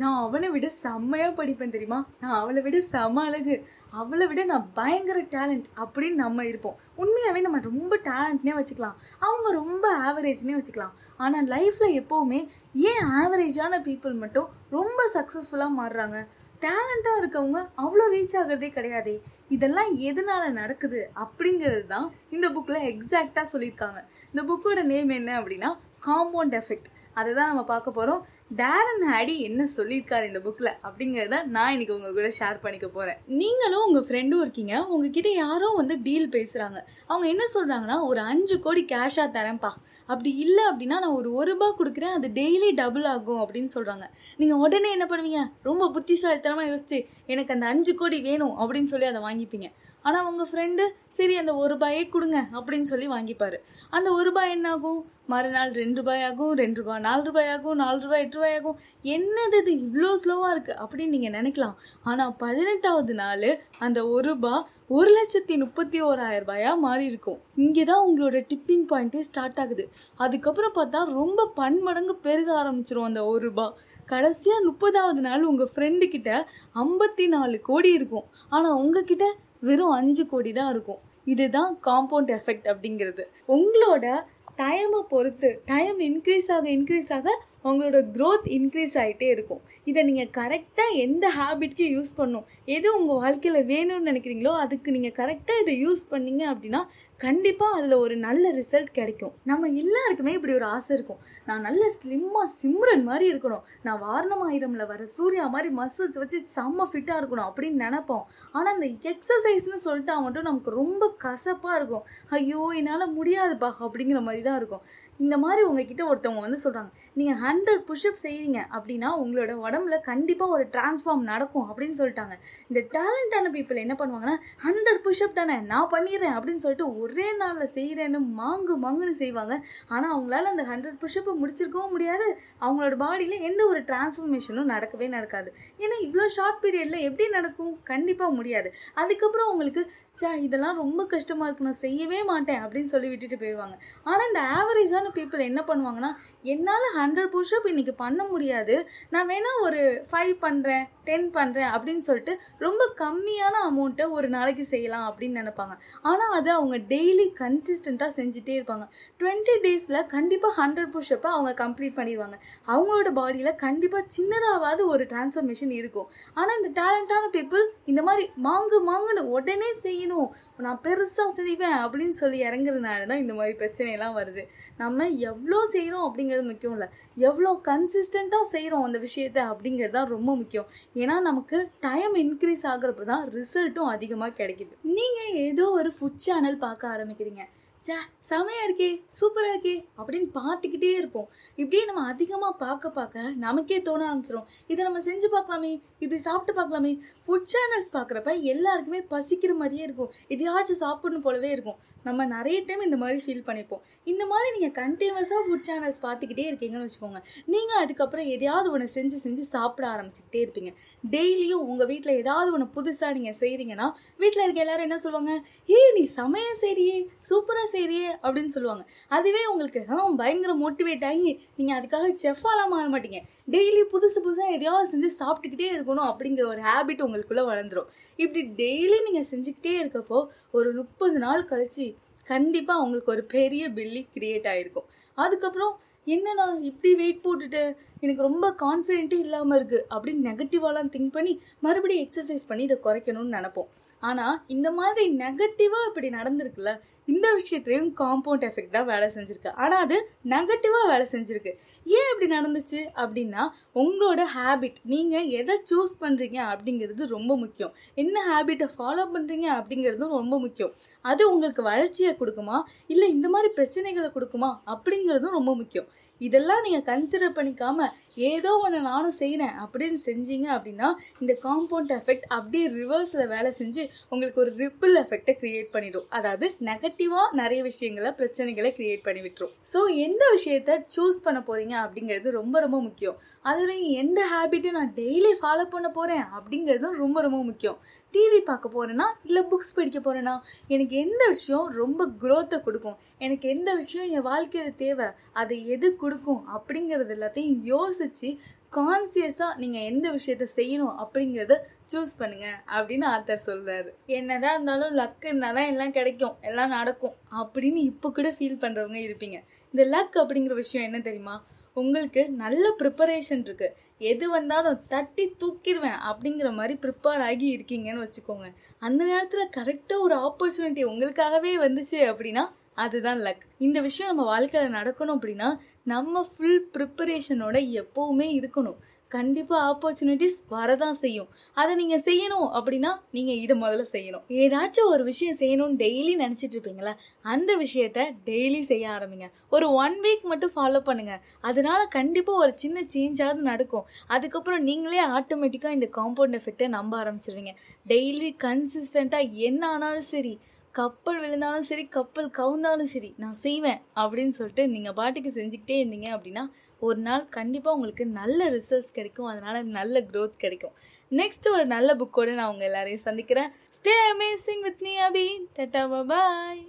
நான் அவனை விட செம்மையாக படிப்பேன் தெரியுமா? நான் அவளை விட செம அழகு. அவளை விட நான் பயங்கர டேலண்ட் அப்படின்னு நம்ம இருப்போம். உண்மையாகவே நம்ம ரொம்ப டேலண்ட்னே வச்சுக்கலாம். அவங்க ரொம்ப ஆவரேஜ்னே வச்சுக்கலாம். ஆனால் லைஃப்பில் எப்போவுமே ஏன் ஆவரேஜான பீப்புள் மட்டும் ரொம்ப சக்ஸஸ்ஃபுல்லாக மாறுறாங்க? டேலண்ட்டாக இருக்கவங்க அவ்வளோ ரீச் ஆகிறதே கிடையாதே. இதெல்லாம் எதனால் நடக்குது அப்படிங்கிறது தான் இந்த புக்கில் எக்ஸாக்டாக சொல்லியிருக்காங்க. இந்த புக்கோட நேம் என்ன அப்படின்னா காம்பவுண்ட் எஃபெக்ட் அதை தான் நம்ம பார்க்க போகிறோம் டேரன் ஹேடி என்ன சொல்லியிருக்காரு இந்த புக்கில் அப்படிங்கிறத நான் இன்னைக்கு உங்கள் கூட ஷேர் பண்ணிக்க போகிறேன் நீங்களும் உங்கள் ஃப்ரெண்டும் இருக்கீங்க. உங்ககிட்ட யாரோ வந்து டீல் பேசுகிறாங்க அவங்க என்ன சொல்கிறாங்கன்னா ஒரு அஞ்சு கோடி கேஷாக தரேன்ப்பா. அப்படி இல்லை அப்படின்னா நான் ஒரு ஒரு ரூபா கொடுக்குறேன். அது டெய்லி டபுள் ஆகும் அப்படின்னு சொல்கிறாங்க நீங்கள் உடனே என்ன பண்ணுவீங்க? ரொம்ப புத்திசாலித்தனமாக யோசிச்சு எனக்கு அந்த அஞ்சு கோடி வேணும் அப்படின்னு சொல்லி அதை வாங்கிப்பீங்க. ஆனால் உங்கள் ஃப்ரெண்டு சரி அந்த ஒரு ரூபாயே கொடுங்க அப்படின்னு சொல்லி வாங்கிப்பார். அந்த ஒரு ரூபாய் என்ன ஆகும் மறுநாள் ரெண்டு ரூபாய் ஆகும் ரெண்டு ரூபாய் நாலு ரூபாய் ஆகும் நாலு ரூபாய் எட்டு ரூபாய் ஆகும். என்னது இது? இவ்வளோ ஸ்லோவாக இருக்குது அப்படின்னு நீங்கள் நினைக்கலாம். ஆனால் பதினெட்டாவது நாள் அந்த ஒரு ரூபாய் ஒரு லட்சத்தி முப்பத்தி ஓராயிரம் ரூபாயாக மாறி இருக்கும். இங்கே தான் உங்களோட டிப்பிங் பாயிண்ட்டே ஸ்டார்ட் ஆகுது. அதுக்கப்புறம் பார்த்தா ரொம்ப பன்மடங்கு பெருக ஆரம்பிச்சிரும் அந்த ஒரு ரூபாய். கடைசியாக முப்பதாவது நாள் உங்கள் ஃப்ரெண்டுக்கிட்ட ஐம்பத்தி நாலு கோடி இருக்கும். ஆனால் உங்ககிட்ட வெறும் அஞ்சு கோடி தான் இருக்கும். இதுதான் காம்பவுண்ட் எஃபெக்ட் அப்படிங்கிறது. உங்களோட டைமை பொறுத்து டைம் இன்க்ரீஸ் ஆக இன்க்ரீஸ் ஆக உங்களோட க்ரோத் இன்க்ரீஸ் ஆகிட்டே இருக்கும். இதை நீங்கள் கரெக்டாக எந்த ஹேபிட்க்கு யூஸ் பண்ணும் எது உங்கள் வாழ்க்கையில் வேணும்னு நினைக்கிறீங்களோ அதுக்கு நீங்கள் கரெக்டாக இதை யூஸ் பண்ணீங்க அப்படின்னா கண்டிப்பாக அதில் ஒரு நல்ல ரிசல்ட் கிடைக்கும். நம்ம எல்லாருக்குமே இப்படி ஒரு ஆசை இருக்கும். நான் நல்ல ஸ்லிம்மாக சிம்ரன் மாதிரி இருக்கணும். நான் வாரணமாயிரமில் வர சூர்யா மாதிரி மசில்ஸ் வச்சு செம்ம ஃபிட்டாக இருக்கணும் அப்படின்னு நினப்போம். ஆனால் இந்த எக்ஸசைஸ்னு சொல்லிட்டா மட்டும் நமக்கு ரொம்ப கசப்பாக இருக்கும். ஐயோ என்னால் முடியாதுப்பா அப்படிங்கிற மாதிரி தான் இருக்கும். இந்த மாதிரி உங்ககிட்ட ஒருத்தவங்க வந்து சொல்கிறாங்க நீங்கள் ஹண்ட்ரட் புஷ்அப் செய்வீங்க அப்படின்னா உங்களோட உடம்புல கண்டிப்பாக ஒரு டிரான்ஸ்ஃபார்ம் நடக்கும் அப்படின்னு சொல்லிட்டாங்க. இந்த டேலண்டான பீப்புள் என்ன பண்ணுவாங்கன்னா ஹண்ட்ரட் புஷ்அப் தானே நான் பண்ணிடுறேன் அப்படின்னு சொல்லிட்டு ஒரே நாளில் செய்கிறேன்னு மாங்கு மாங்குன்னு செய்வாங்க. ஆனால் அவங்களால அந்த ஹண்ட்ரட் புஷ்அப்பை முடிச்சிருக்கவும் முடியாது. அவங்களோட பாடியில் எந்த ஒரு டிரான்ஸ்ஃபர்மேஷனும் நடக்கவே நடக்காது. ஏன்னா இவ்வளோ ஷார்ட் பீரியடில் எப்படி நடக்கும்? கண்டிப்பாக முடியாது. அதுக்கப்புறம் உங்களுக்கு சா இதெல்லாம் ரொம்ப கஷ்டமாக இருக்கு. நான் செய்யவே மாட்டேன் அப்படின்னு சொல்லி விட்டுட்டு போயிடுவாங்க ஆனால் இந்த ஆவரேஜான பீப்புள் என்ன பண்ணுவாங்கன்னா என்னால் ஹண்ட்ரட் புஷ்அப் இன்றைக்கி பண்ண முடியாது. நான் வேணால் ஒரு ஃபைவ் பண்ணுறேன் டென் பண்ணுறேன் அப்படின்னு சொல்லிட்டு ரொம்ப கம்மியான அமௌண்ட்டை ஒரு நாளைக்கு செய்யலாம் அப்படின்னு நினைப்பாங்க. ஆனால் அதை அவங்க டெய்லி கன்சிஸ்டண்ட்டாக செஞ்சுட்டே இருப்பாங்க. டுவெண்ட்டி டேஸில் கண்டிப்பாக ஹண்ட்ரட் புஷ்அப்பை அவங்க கம்ப்ளீட் பண்ணிடுவாங்க. அவங்களோட பாடியில் கண்டிப்பாக சின்னதாவது ஒரு டிரான்ஸ்ஃபர்மேஷன் இருக்கும். ஆனால் இந்த டேலண்டான பீப்புள் இந்த மாதிரி மாங்கு மாங்குன்னு உடனே செய்ய செய்யணும். நான் பெருசாக செய்வேன் அப்படின்னு சொல்லி இறங்குறதுனால தான் இந்த மாதிரி பிரச்சனையெல்லாம் வருது. நம்ம எவ்வளோ செய்கிறோம் அப்படிங்கிறது முக்கியம் இல்லை. எவ்வளோ கன்சிஸ்டண்ட்டாக செய்கிறோம் அந்த விஷயத்த அப்படிங்கிறது தான் ரொம்ப முக்கியம். ஏன்னா நமக்கு டைம் இன்க்ரீஸ் ஆகுறப்ப தான் ரிசல்ட்டும் அதிகமாக கிடைக்குது. நீங்கள் ஏதோ ஒரு ஃபுட் சேனல் பார்க்க ஆரம்பிக்கிறீங்க. சே செமையாக இருக்கே சூப்பராக இருக்கே அப்படின்னு பார்த்துக்கிட்டே இருப்போம். இப்படியே நம்ம அதிகமாக பார்க்க பார்க்க நமக்கே தோண ஆரம்பிச்சிடும் இதை நம்ம செஞ்சு பார்க்கலாமே இப்படி சாப்பிட்டு பார்க்கலாமே. ஃபுட் சேனல்ஸ் பார்க்குறப்ப எல்லாருக்குமே பசிக்கிற மாதிரியே இருக்கும். எதையாச்சும் சாப்பிடணும் போலவே இருக்கும். நம்ம நிறைய டைம் இந்த மாதிரி ஃபீல் பண்ணிப்போம். இந்த மாதிரி நீங்கள் கண்டினியூஸாக ஃபுட் சேனல்ஸ் பார்த்துக்கிட்டே இருக்கீங்கன்னு வச்சுக்கோங்க. நீங்கள் அதுக்கப்புறம் எதையாவது ஒன்று செஞ்சு செஞ்சு சாப்பிட ஆரம்பிச்சுக்கிட்டே இருப்பீங்க. டெய்லியும் உங்கள் வீட்டில் ஏதாவது ஒன்று புதுசாக நீங்கள் செய்கிறீங்கன்னா வீட்டில் இருக்க எல்லாரும் என்ன சொல்லுவாங்க? ஏய் நீ சமையல் செய்றியே சூப்பராக செய்றியே அப்படின்னு சொல்லுவாங்க. அதுவே உங்களுக்கு பயங்கர மோட்டிவேட் ஆகி நீங்கள் அதுக்காக செஃப்பாலாம் மாற மாட்டீங்க. டெய்லி புதுசு புதுசாக எதையாவது செஞ்சு சாப்பிட்டுக்கிட்டே இருக்கணும் அப்படிங்கிற ஒரு ஹேபிட் உங்களுக்குள்ளே வளர்ந்துடும் இப்படி டெய்லி நீங்கள் செஞ்சுக்கிட்டே இருக்கப்போ ஒரு முப்பது நாள் கழிச்சு கண்டிப்பாக உங்களுக்கு ஒரு பெரிய பில்லி கிரியேட் ஆகிருக்கும் அதுக்கப்புறம் என்னண்ணா இப்படி வெயிட் போட்டுட்டு எனக்கு ரொம்ப கான்ஃபிடென்ட்டே இல்லாமல் இருக்குது அப்படின்னு நெகட்டிவாலாம் திங்க் பண்ணி மறுபடியும் எக்ஸசைஸ் பண்ணி இதை குறைக்கணும்னு நினப்போம். ஆனால் இந்த மாதிரி நெகட்டிவாக இப்படி நடந்திருக்குல்ல இந்த விஷயத்துலையும் காம்பவுண்ட் எஃபெக்ட் தான் வேலை செஞ்சுருக்கு. ஆனால் அது நெகட்டிவாக வேலை செஞ்சுருக்கு. ஏன் இப்படி நடந்துச்சு? அப்படின்னா உங்களோட ஹேபிட் நீங்கள் எதை சூஸ் பண்ணுறீங்க அப்படிங்கிறது ரொம்ப முக்கியம். என்ன ஹேபிட்டை ஃபாலோ பண்ணுறீங்க அப்படிங்கிறதும் ரொம்ப முக்கியம். அது உங்களுக்கு வளர்ச்சியை கொடுக்குமா? இல்லை இந்த மாதிரி பிரச்சனைகளை கொடுக்குமா? அப்படிங்கிறதும் ரொம்ப முக்கியம். இதெல்லாம் நீங்கள் கன்சிடர் பண்ணிக்காம ஏதோ ஒன்று நானும் செய்கிறேன் அப்படின்னு செஞ்சீங்க அப்படின்னா இந்த காம்பவுண்ட் எஃபெக்ட் அப்படியே ரிவர்ஸில் வேலை செஞ்சு உங்களுக்கு ஒரு ரிப்பிள் எஃபெக்டை க்ரியேட் பண்ணிடும். அதாவது நெகட்டிவ் கலெக்டிவாக நிறைய விஷயங்களை பிரச்சனைகளை கிரியேட் பண்ணி விட்டுரும். ஸோ எந்த விஷயத்த சூஸ் பண்ண போகிறீங்க அப்படிங்கிறது ரொம்ப ரொம்ப முக்கியம். அதுலேயும் எந்த ஹேபிட்டும் நான் டெய்லி ஃபாலோ பண்ண போகிறேன் அப்படிங்கிறதும் ரொம்ப ரொம்ப முக்கியம். டிவி பார்க்க போகிறேன்னா இல்லை புக்ஸ் படிக்க போகிறேன்னா எனக்கு எந்த விஷயம் ரொம்ப க்ரோத்தை கொடுக்கும்? எனக்கு எந்த விஷயம் என் வாழ்க்கையில் தேவை? அதை எது கொடுக்கும்? அப்படிங்கிறது எல்லாத்தையும் யோசித்து கான்சியஸாக நீங்கள் எந்த விஷயத்த செய்யணும் அப்படிங்கிறத சூஸ் பண்ணுங்க அப்படின்னு ஆத்தர் சொல்றாரு. என்னதான் இருந்தாலும் லக் இருந்தால் தான் எல்லாம் கிடைக்கும் எல்லாம் நடக்கும் அப்படின்னு இப்போ கூட ஃபீல் பண்ணுறவங்க இருப்பீங்க. இந்த லக் அப்படிங்கிற விஷயம் என்ன தெரியுமா? உங்களுக்கு நல்ல ப்ரிப்பரேஷன் இருக்கு. எது வந்தாலும் தட்டி தூக்கிடுவேன் அப்படிங்கிற மாதிரி ப்ரிப்பேர் ஆகி இருக்கீங்கன்னு வச்சுக்கோங்க. அந்த நேரத்தில் கரெக்டாக ஒரு ஆப்பர்ச்சுனிட்டி உங்களுக்காகவே வந்துச்சு அப்படின்னா அதுதான் லக் இந்த விஷயம் நம்ம வாழ்க்கையில் நடக்கணும் அப்படின்னா நம்ம ஃபுல் ப்ரிப்பரேஷனோட எப்போவுமே இருக்கணும். கண்டிப்பாக ஆப்பர்ச்சுனிட்டிஸ் வரதான் செய்யும். அதை நீங்கள் செய்யணும் அப்படின்னா நீங்கள் இதை முதல்ல செய்யணும். ஏதாச்சும் ஒரு விஷயம் செய்யணும்னு டெய்லி நினச்சிட்டு இருப்பீங்களா அந்த விஷயத்த டெய்லி செய்ய ஆரம்பிங்க. ஒரு ஒன் வீக் மட்டும் ஃபாலோ பண்ணுங்கள் அதனால கண்டிப்பாக ஒரு சின்ன சேஞ்சாவது நடக்கும். அதுக்கப்புறம் நீங்களே ஆட்டோமேட்டிக்காக இந்த காம்பவுண்ட் எஃபெக்டை நம்ப ஆரம்பிச்சிருவீங்க. டெய்லி கன்சிஸ்டண்ட்டாக என்ன ஆனாலும் சரி கப்பல் விழுந்தாலும் சரி கப்பல் கவுந்தாலும் சரி நான் செய்வேன் அப்படின்னு சொல்லிட்டு நீங்கள் பாட்டுக்கு செஞ்சுக்கிட்டே இருந்தீங்க அப்படின்னா ஒரு நாள் கண்டிப்பாக உங்களுக்கு நல்ல ரிசல்ட்ஸ் கிடைக்கும். அதனால நல்ல க்ரோத் கிடைக்கும். நெக்ஸ்ட் ஒரு நல்ல புக்கோடு நான் உங்கள் எல்லாரையும் சந்திக்கிறேன். ஸ்டே அமேசிங் வித் நீ அபி டட்டா பாய்